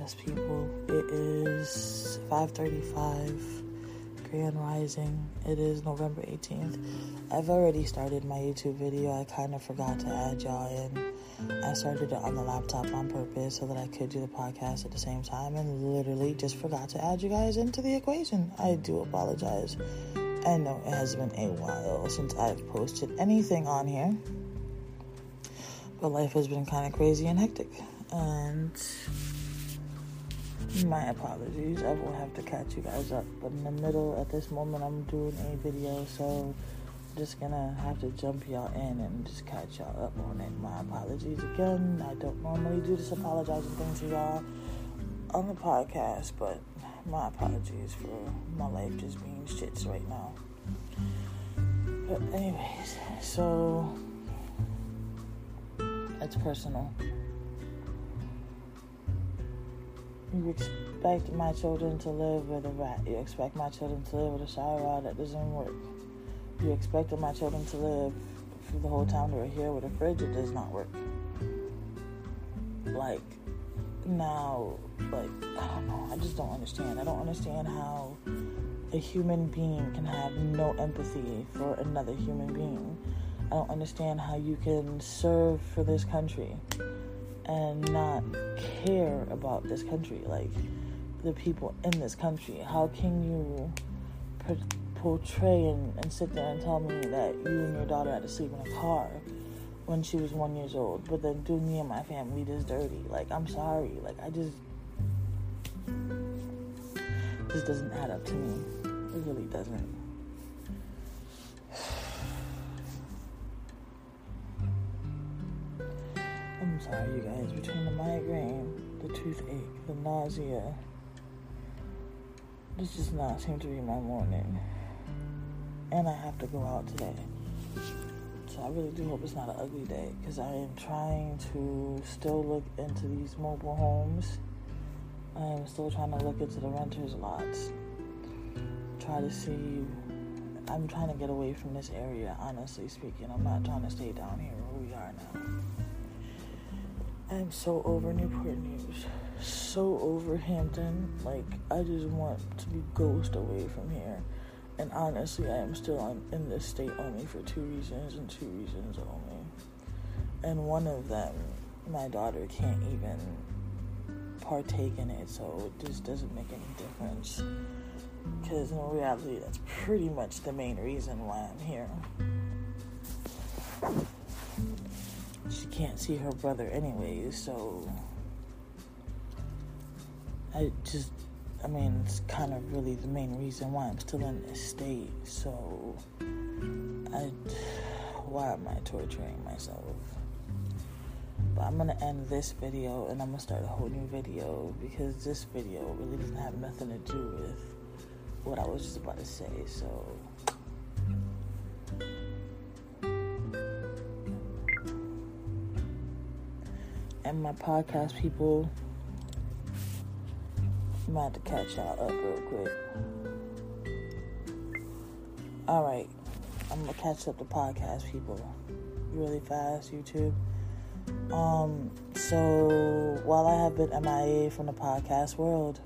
podcast people. It is 5:35 Grand Rising. It is November 18th. I've already started my YouTube video. I kind of forgot to add y'all in. I started it on the laptop on purpose so that I could do the podcast at the same time and literally just forgot to add you guys into the equation. I do apologize. I know it has been a while since I've posted anything on here. But life has been kind of crazy and hectic. And my apologies. I will have to catch you guys up. But in the middle, at this moment, I'm doing a video, so I'm just gonna have to jump y'all in and just catch y'all up on it. My apologies again. I don't normally do this apologizing thing to y'all on the podcast, but my apologies for my life just being shits right now. But anyways, so it's personal. You expect my children to live with a rat. You expect my children to live with a shower rod that doesn't work. You expected my children to live for the whole time they were here with a fridge that does not work. Like, now, like, I don't know. I just don't understand. I don't understand how a human being can have no empathy for another human being. I don't understand how you can serve for this country and not care about this country, like the people in this country. How can you portray and, and sit there and tell me that you and your daughter had to sleep in a car when she was one years old, but then do me and my family this dirty? Like, I'm sorry. Like, I just this doesn't add up to me. It really doesn't. You guys. Between the migraine, the toothache, the nausea, this does not seem to be my morning. And I have to go out today. So I really do hope it's not an ugly day because I am trying to still look into these mobile homes. I am still trying to look into the renters lots. Try to see. I'm trying to get away from this area, honestly speaking. I'm not trying to stay down here where we are now. I'm so over Newport News, so over Hampton. Like, I just want to be ghost away from here. And honestly, I am still on, in this state only for two reasons and two reasons only. And one of them, my daughter can't even partake in it, so it just doesn't make any difference. Because in reality, that's pretty much the main reason why I'm here can't see her brother anyways, so I just I mean it's kind of really the main reason why I'm still in this state. So I why am I torturing myself? But I'm gonna end this video and I'm gonna start a whole new video because this video really doesn't have nothing to do with what I was just about to say. So and my podcast people. I'm about to catch y'all up real quick. All right, I'm gonna catch up the podcast people really fast. YouTube. Um, so while I have been MIA from the podcast world,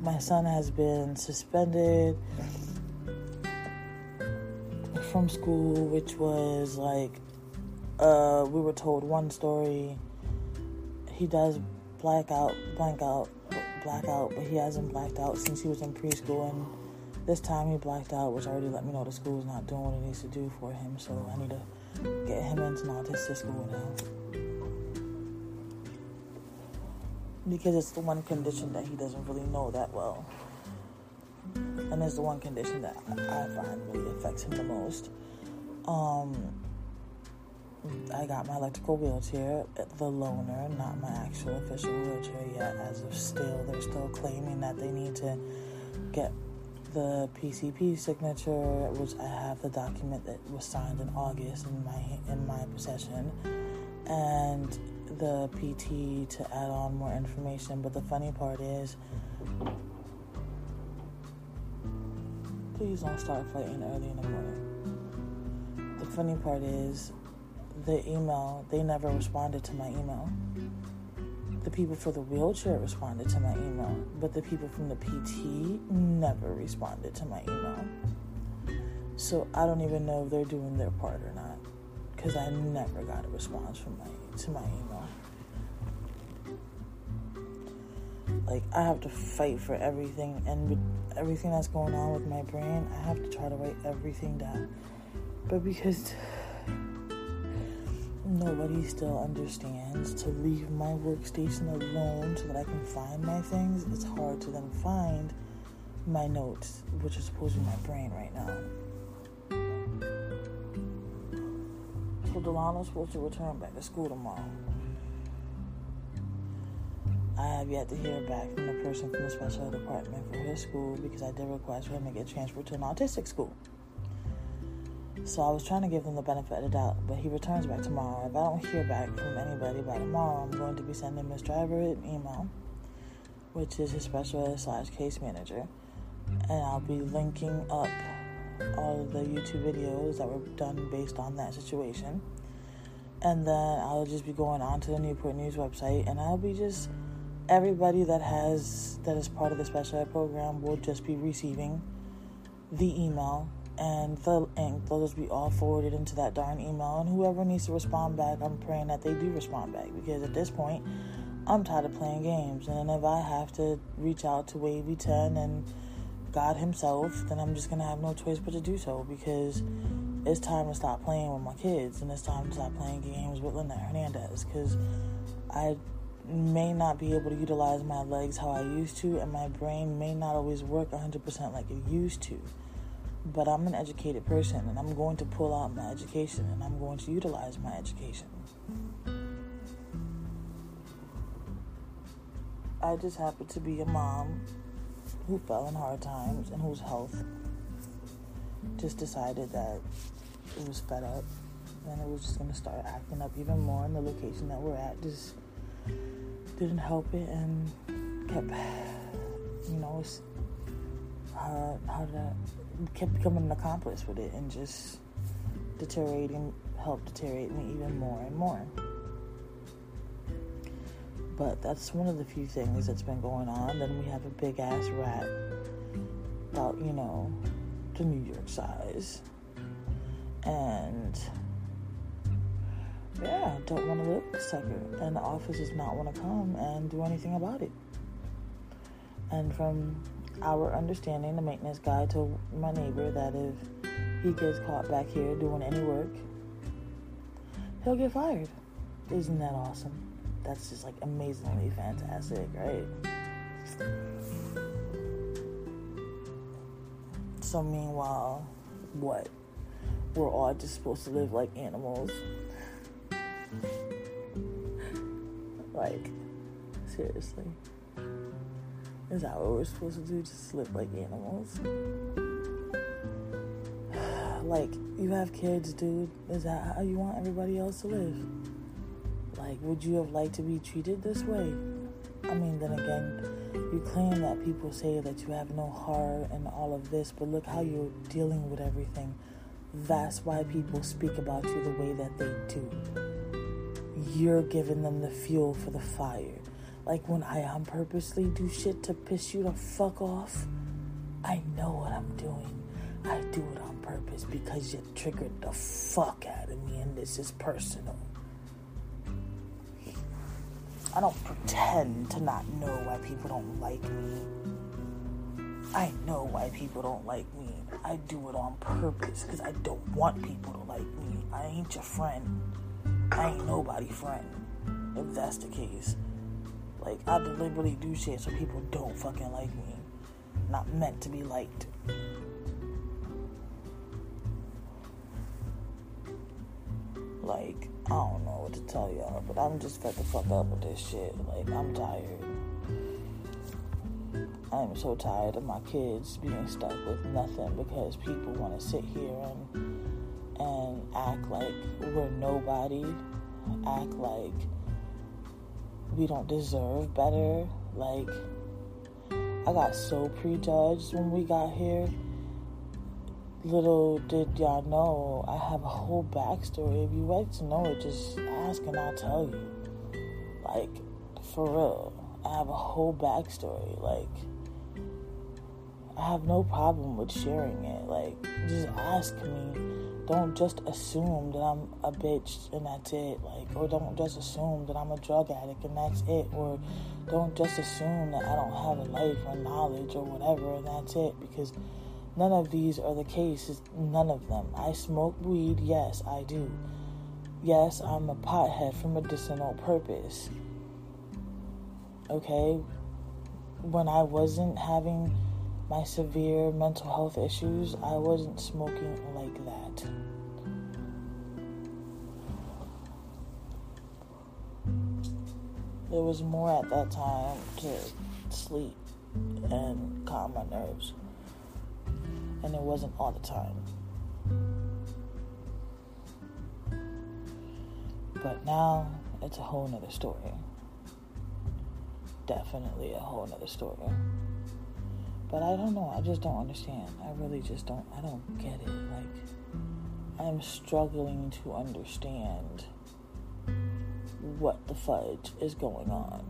my son has been suspended from school, which was like uh, we were told one story. He does black out, blank out, black out, but he hasn't blacked out since he was in preschool. And this time he blacked out, which already let me know the school's not doing what it needs to do for him. So I need to get him into an autistic school now. Because it's the one condition that he doesn't really know that well. And it's the one condition that I find really affects him the most. Um, I got my electrical wheelchair, the loaner, not my actual official wheelchair yet. As of still, they're still claiming that they need to get the PCP signature, which I have the document that was signed in August in my in my possession, and the PT to add on more information. But the funny part is, please don't start fighting early in the morning. The funny part is, the email, they never responded to my email. The people for the wheelchair responded to my email, but the people from the PT never responded to my email. So I don't even know if they're doing their part or not, because I never got a response from my to my email. Like I have to fight for everything, and with everything that's going on with my brain, I have to try to write everything down. But because nobody still understands to leave my workstation alone so that I can find my things, it's hard to then find my notes, which is supposed to be my brain right now. So Delano's supposed to return back to school tomorrow. I have yet to hear back from the person from the special department for his school because I did request for him to get transferred to an autistic school. So I was trying to give them the benefit of the doubt, but he returns back tomorrow. If I don't hear back from anybody by tomorrow, I'm going to be sending Miss Driver an email, which is his special ed slash case manager, and I'll be linking up all of the YouTube videos that were done based on that situation. And then I'll just be going on to the Newport News website, and I'll be just everybody that has that is part of the special ed program will just be receiving the email and the ink they'll just be all forwarded into that darn email. And whoever needs to respond back i'm praying that they do respond back. Because at this point i'm tired of playing games. And if i have to reach out to WAVY 10 and god himself then i'm just gonna have no choice but to do so. Because it's time to stop playing with my kids. And it's time to stop playing games with Lynette Hernandez. Because I may not be able to utilize my legs how I used to, and my brain may not always work 100% like it used to but I'm an educated person and I'm going to pull out my education and I'm going to utilize my education. I just happen to be a mom who fell in hard times and whose health just decided that it was fed up and it was just going to start acting up even more in the location that we're at just didn't help it and kept you know uh, how did I kept becoming an accomplice with it and just deteriorating, helped deteriorate me even more and more. But that's one of the few things that's been going on. Then we have a big ass rat about, you know, the New York size. And yeah, don't want to live with sucker. And the office does not want to come and do anything about it. And from our understanding, the maintenance guy told my neighbor that if he gets caught back here doing any work, he'll get fired. Isn't that awesome? That's just like amazingly fantastic, right? So, meanwhile, what? We're all just supposed to live like animals. like, seriously. Is that what we're supposed to do? Just live like animals? like, you have kids, dude. Is that how you want everybody else to live? Like, would you have liked to be treated this way? I mean, then again, you claim that people say that you have no heart and all of this, but look how you're dealing with everything. That's why people speak about you the way that they do. You're giving them the fuel for the fire. Like when I on purposely do shit to piss you the fuck off, I know what I'm doing. I do it on purpose because you triggered the fuck out of me and this is personal. I don't pretend to not know why people don't like me. I know why people don't like me. I do it on purpose because I don't want people to like me. I ain't your friend. I ain't nobody friend. If that's the case. Like, I deliberately do shit so people don't fucking like me. Not meant to be liked. Like, I don't know what to tell y'all, but I'm just fed the fuck up with this shit. Like, I'm tired. I am so tired of my kids being stuck with nothing because people want to sit here and and act like we're nobody, act like we don't deserve better. Like, I got so prejudged when we got here. Little did y'all know, I have a whole backstory. If you like to know it, just ask and I'll tell you. Like, For real. I have a whole backstory. Like, I have no problem with sharing it. Like, just ask me. Don't just assume that I'm a bitch and that's it. Like, or don't just assume that I'm a drug addict and that's it. Or don't just assume that I don't have a life or knowledge or whatever and that's it. Because none of these are the cases. None of them. I smoke weed. Yes, I do. Yes, I'm a pothead for medicinal purpose. Okay? When I wasn't having my severe mental health issues, I wasn't smoking like that. It was more at that time to sleep and calm my nerves. And it wasn't all the time. But now it's a whole nother story. Definitely a whole nother story. But I don't know. I just don't understand. I really just don't. I don't get it. Like, I'm struggling to understand what the fudge is going on.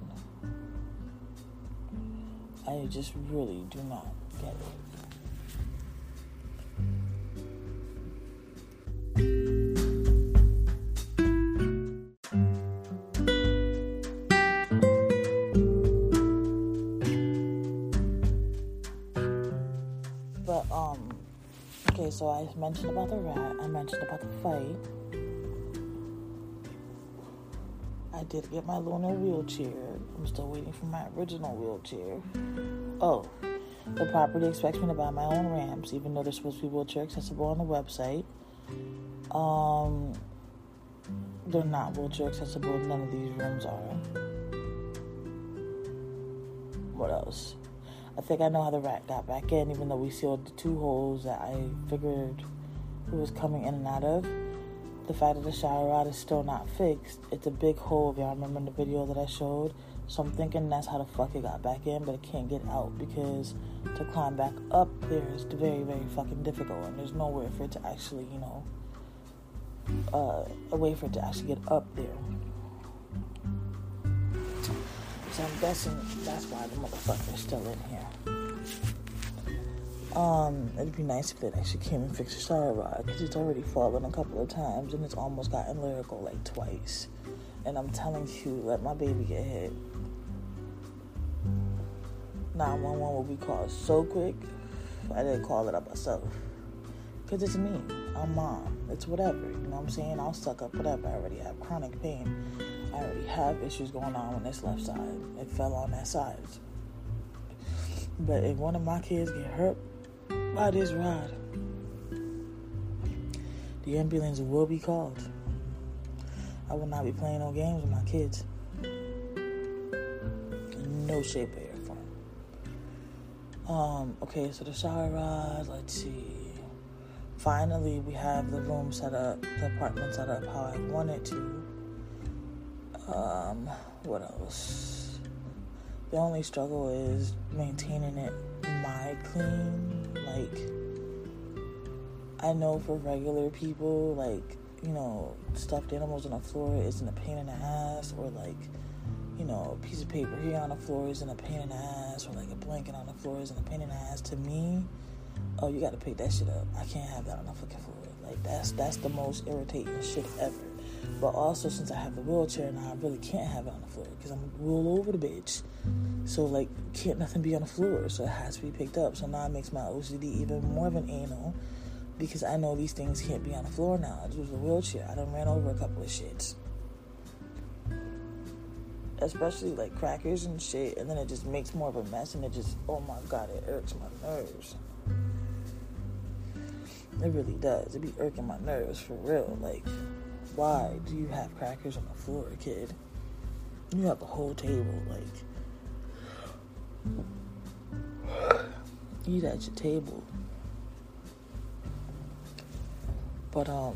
I just really do not get it. Mentioned about the rat, I mentioned about the fight. I did get my loaner wheelchair. I'm still waiting for my original wheelchair. Oh, the property expects me to buy my own ramps, even though they're supposed to be wheelchair accessible on the website. Um, they're not wheelchair accessible. None of these rooms are. What else? I think I know how the rat got back in, even though we sealed the two holes that I figured it was coming in and out of. The fact that the shower rod is still not fixed, it's a big hole. If y'all remember in the video that I showed, so I'm thinking that's how the fuck it got back in, but it can't get out because to climb back up there is very, very fucking difficult, and there's nowhere for it to actually, you know, uh, a way for it to actually get up there. So I'm guessing that's why the motherfucker's still in here. Um, it'd be nice if they actually came and fixed the shower rod because it's already fallen a couple of times and it's almost gotten lyrical like twice. And I'm telling you, let my baby get hit. 911 will be called so quick. I didn't call it up myself. Because it's me. I'm mom. It's whatever. You know what I'm saying? I'll suck up whatever. I already have chronic pain. I already have issues going on on this left side. It fell on that side. But if one of my kids get hurt by this rod, the ambulance will be called. I will not be playing no games with my kids. No shape, or form. Um, okay, so the shower rod, let's see. Finally, we have the room set up, the apartment set up how I want it to. Um, what else? The only struggle is maintaining it my clean. Like, I know for regular people, like, you know, stuffed animals on the floor isn't a pain in the ass, or like, you know, a piece of paper here on the floor isn't a pain in the ass, or like a blanket on the floor isn't a pain in the ass. To me, oh, you got to pick that shit up. I can't have that on the fucking floor. Like that's that's the most irritating shit ever. But also, since I have the wheelchair now, I really can't have it on the floor because I'm roll over the bitch. So like, can't nothing be on the floor. So it has to be picked up. So now it makes my OCD even more of an anal because I know these things can't be on the floor now. I use a wheelchair. I done ran over a couple of shits. Especially like crackers and shit, and then it just makes more of a mess, and it just, oh my god, it irks my nerves. It really does. It be irking my nerves for real. Like, why do you have crackers on the floor, kid? You have the whole table, like eat at your table. But um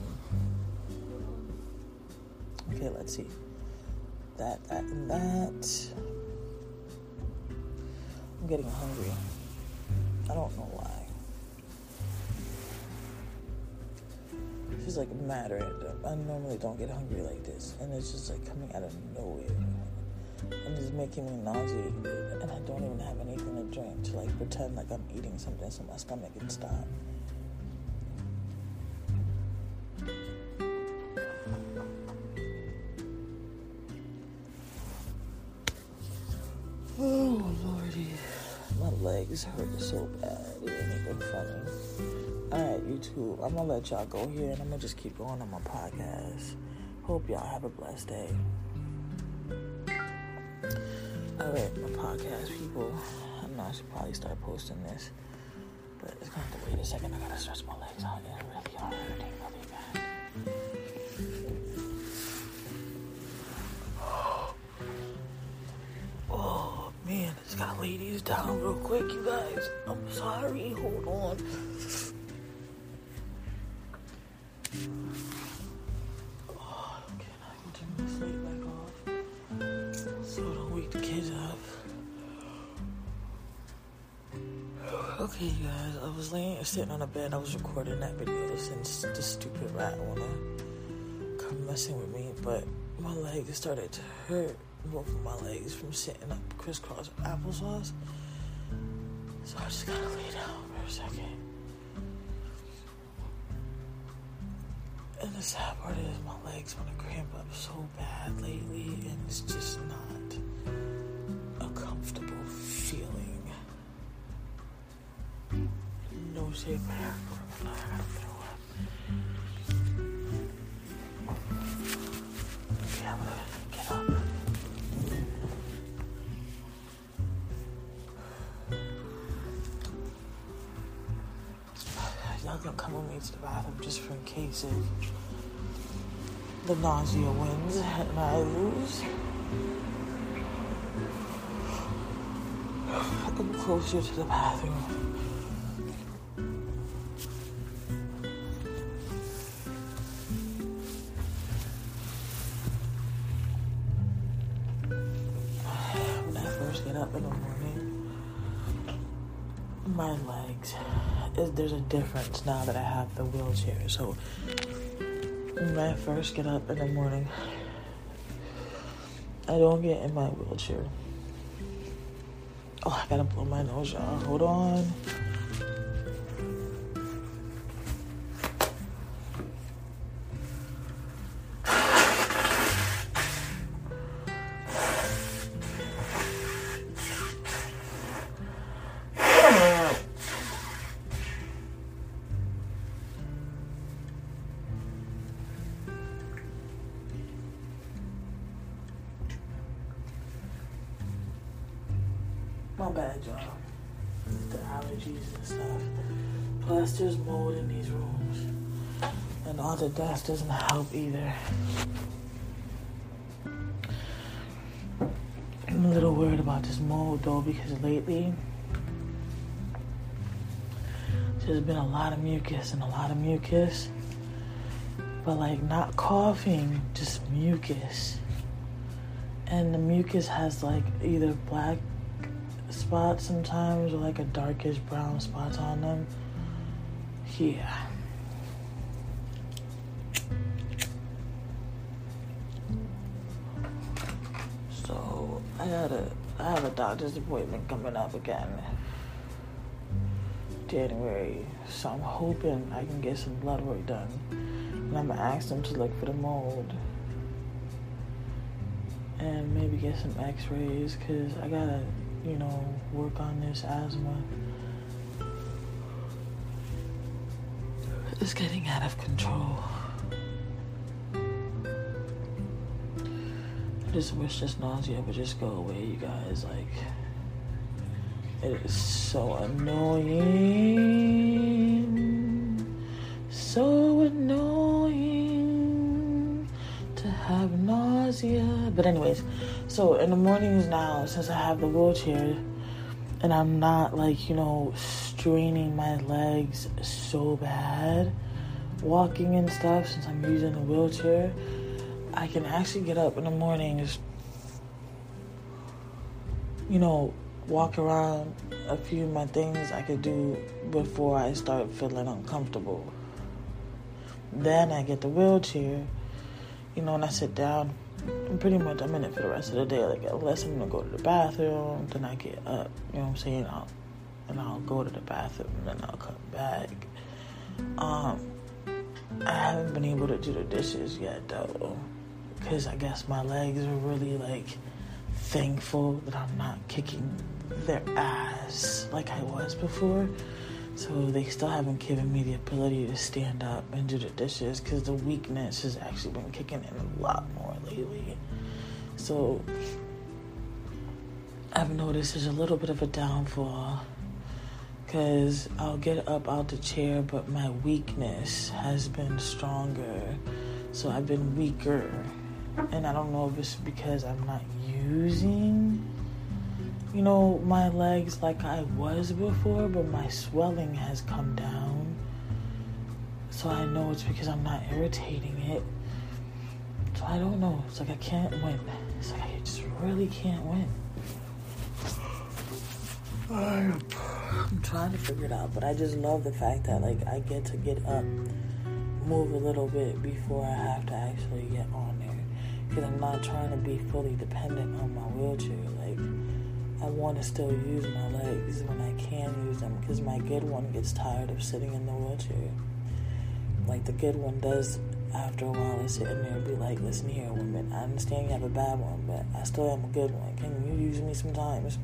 okay, let's see. That, that, and that. I'm getting hungry. I don't know why. She's like mad random. I normally don't get hungry like this, and it's just like coming out of nowhere. and it's making me nauseated, and I don't even have anything to drink to like pretend like I'm eating something so my stomach can stop. Oh lordy, legs hurt so bad. It ain't even funny. Alright, YouTube, I'm gonna let y'all go here and I'm gonna just keep going on my podcast. Hope y'all have a blessed day. Alright, my podcast people. I know I should probably start posting this, but it's gonna have to wait a second. I gotta stretch my legs out. They really are these down real quick, you guys. I'm sorry. Hold on. Oh, okay, I can turn this light back off so don't wake the kids up. Okay, you guys, I was laying, sitting on the bed. I was recording that video since the stupid rat wanna come messing with me, but my leg started to hurt. Both of my legs from sitting up crisscross applesauce. So I just gotta lay down for a second. And the sad part is my legs wanna cramp up so bad lately, and it's just not a comfortable feeling. No shape hair. I Y'all gonna come with me to the bathroom just for in case if the nausea wins and I lose. I'm closer to the bathroom. Now that I have the wheelchair. So when I first get up in the morning, I don't get in my wheelchair. Oh, I gotta blow my nose, y'all. Hold on. The dust doesn't help either. I'm a little worried about this mold though because lately there's been a lot of mucus and a lot of mucus. But like not coughing, just mucus. And the mucus has like either black spots sometimes or like a darkish brown spots on them. Yeah. I gotta I have a doctor's appointment coming up again. January. So I'm hoping I can get some blood work done. And I'm gonna ask them to look for the mold. And maybe get some x-rays because I gotta you know, work on this asthma. It's getting out of control. Just wish this nausea would just go away, you guys. Like, it is so annoying. So annoying to have nausea. But, anyways, so in the mornings now, since I have the wheelchair and I'm not like, you know, straining my legs so bad, walking and stuff, since I'm using the wheelchair, I can actually get up in the morning, just, you know, walk around a few of my things I could do before I start feeling uncomfortable. Then I get the wheelchair, you know, and I sit down pretty much I'm in it for the rest of the day. Like unless I'm gonna go to the bathroom, then I get up. You know what I'm saying? I'll and I'll go to the bathroom and then I'll come back. Um, I haven't been able to do the dishes yet though, because I guess my legs are really like thankful that I'm not kicking their ass like I was before. So they still haven't given me the ability to stand up and do the dishes because the weakness has actually been kicking in a lot more lately. So I've noticed there's a little bit of a downfall because I'll get up out the chair, but my weakness has been stronger. So I've been weaker. And I don't know if it's because I'm not using you know, my legs like I was before, but my swelling has come down. So I know it's because I'm not irritating it. So I don't know. It's like I can't win. It's like I just really can't win. I'm trying to figure it out, but I just love the fact that like I get to get up, move a little bit before I have to actually get on there. Because I'm not trying to be fully dependent on my wheelchair. Like I want to still use my legs when I can use them because my good one gets tired of sitting in the wheelchair. Like the good one does after a while of sitting there and be like, listen here, woman, I understand you have a bad one, but I still am a good one. Can you use me sometimes?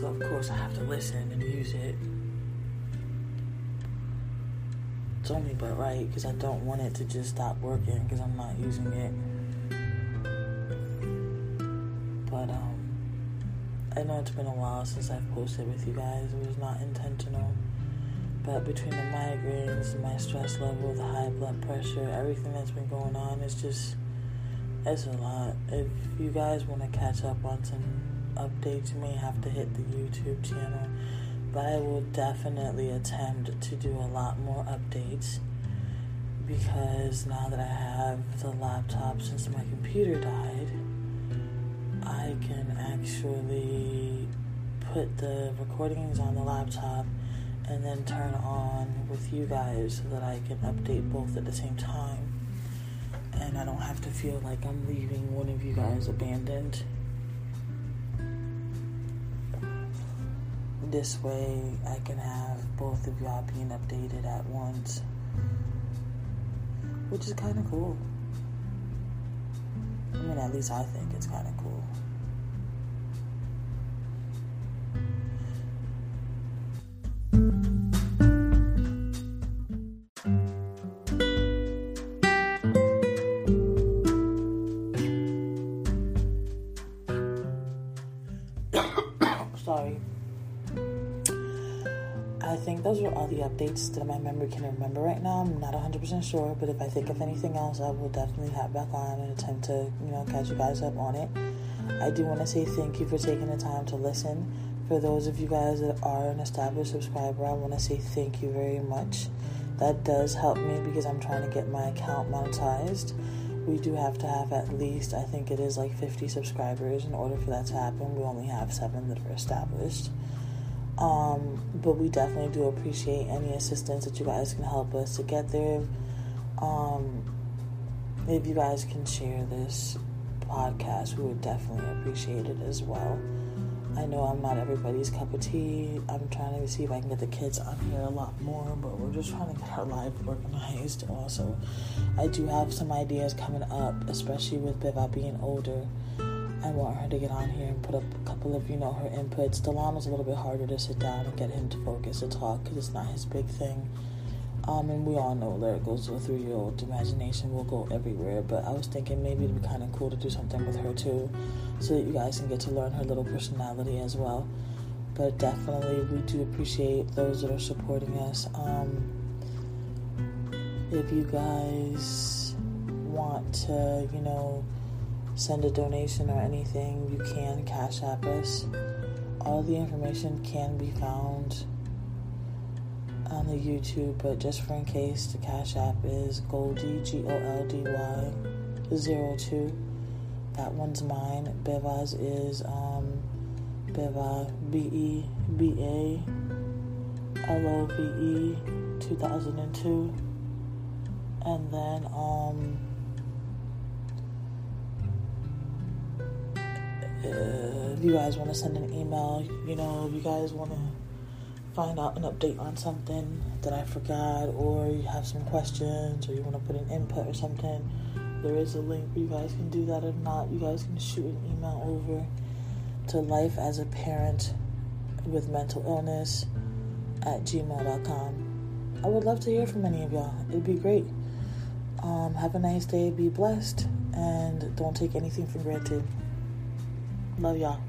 So of course I have to listen and use it. It's only but right because I don't want it to just stop working because I'm not using it. But um, I know it's been a while since I've posted with you guys. It was not intentional. But between the migraines, my stress level, the high blood pressure, everything that's been going on, it's just, it's a lot. If you guys want to catch up on some updates, you may have to hit the YouTube channel. But I will definitely attempt to do a lot more updates because now that I have the laptop since my computer died, I can actually put the recordings on the laptop and then turn on with you guys so that I can update both at the same time. And I don't have to feel like I'm leaving one of you guys abandoned. This way, I can have both of y'all being updated at once, which is kind of cool. I mean, at least I think it's kind of cool. Updates that my memory can remember right now. I'm not 100% sure, but if I think of anything else, I will definitely hop back on and attempt to, you know, catch you guys up on it. I do want to say thank you for taking the time to listen. For those of you guys that are an established subscriber, I want to say thank you very much. That does help me because I'm trying to get my account monetized. We do have to have at least, I think it is like 50 subscribers in order for that to happen. We only have seven that are established. Um, but we definitely do appreciate any assistance that you guys can help us to get there. Um, if you guys can share this podcast, we would definitely appreciate it as well. I know I'm not everybody's cup of tea. I'm trying to see if I can get the kids on here a lot more, but we're just trying to get our life organized. Also, I do have some ideas coming up, especially with Beba being older. I want her to get on here and put up a couple of, you know, her inputs. Delano is a little bit harder to sit down and get him to focus to talk because it's not his big thing. Um, and we all know goes a three year old imagination will go everywhere. But I was thinking maybe it'd be kind of cool to do something with her too, so that you guys can get to learn her little personality as well. But definitely, we do appreciate those that are supporting us. Um, if you guys want to, you know, send a donation or anything, you can cash app us. All the information can be found on the YouTube, but just for in case, the Cash App is Goldie G O L D Y zero two. That one's mine. Beba's is um Beva B E B A L O V E two thousand and two. And then um if you guys want to send an email, you know, if you guys want to find out an update on something that I forgot, or you have some questions, or you want to put an input or something, there is a link where you guys can do that. If not, you guys can shoot an email over to life as a parent with mental illness at gmail.com. I would love to hear from any of y'all. It'd be great. Um, have a nice day. Be blessed. And don't take anything for granted. Love y'all.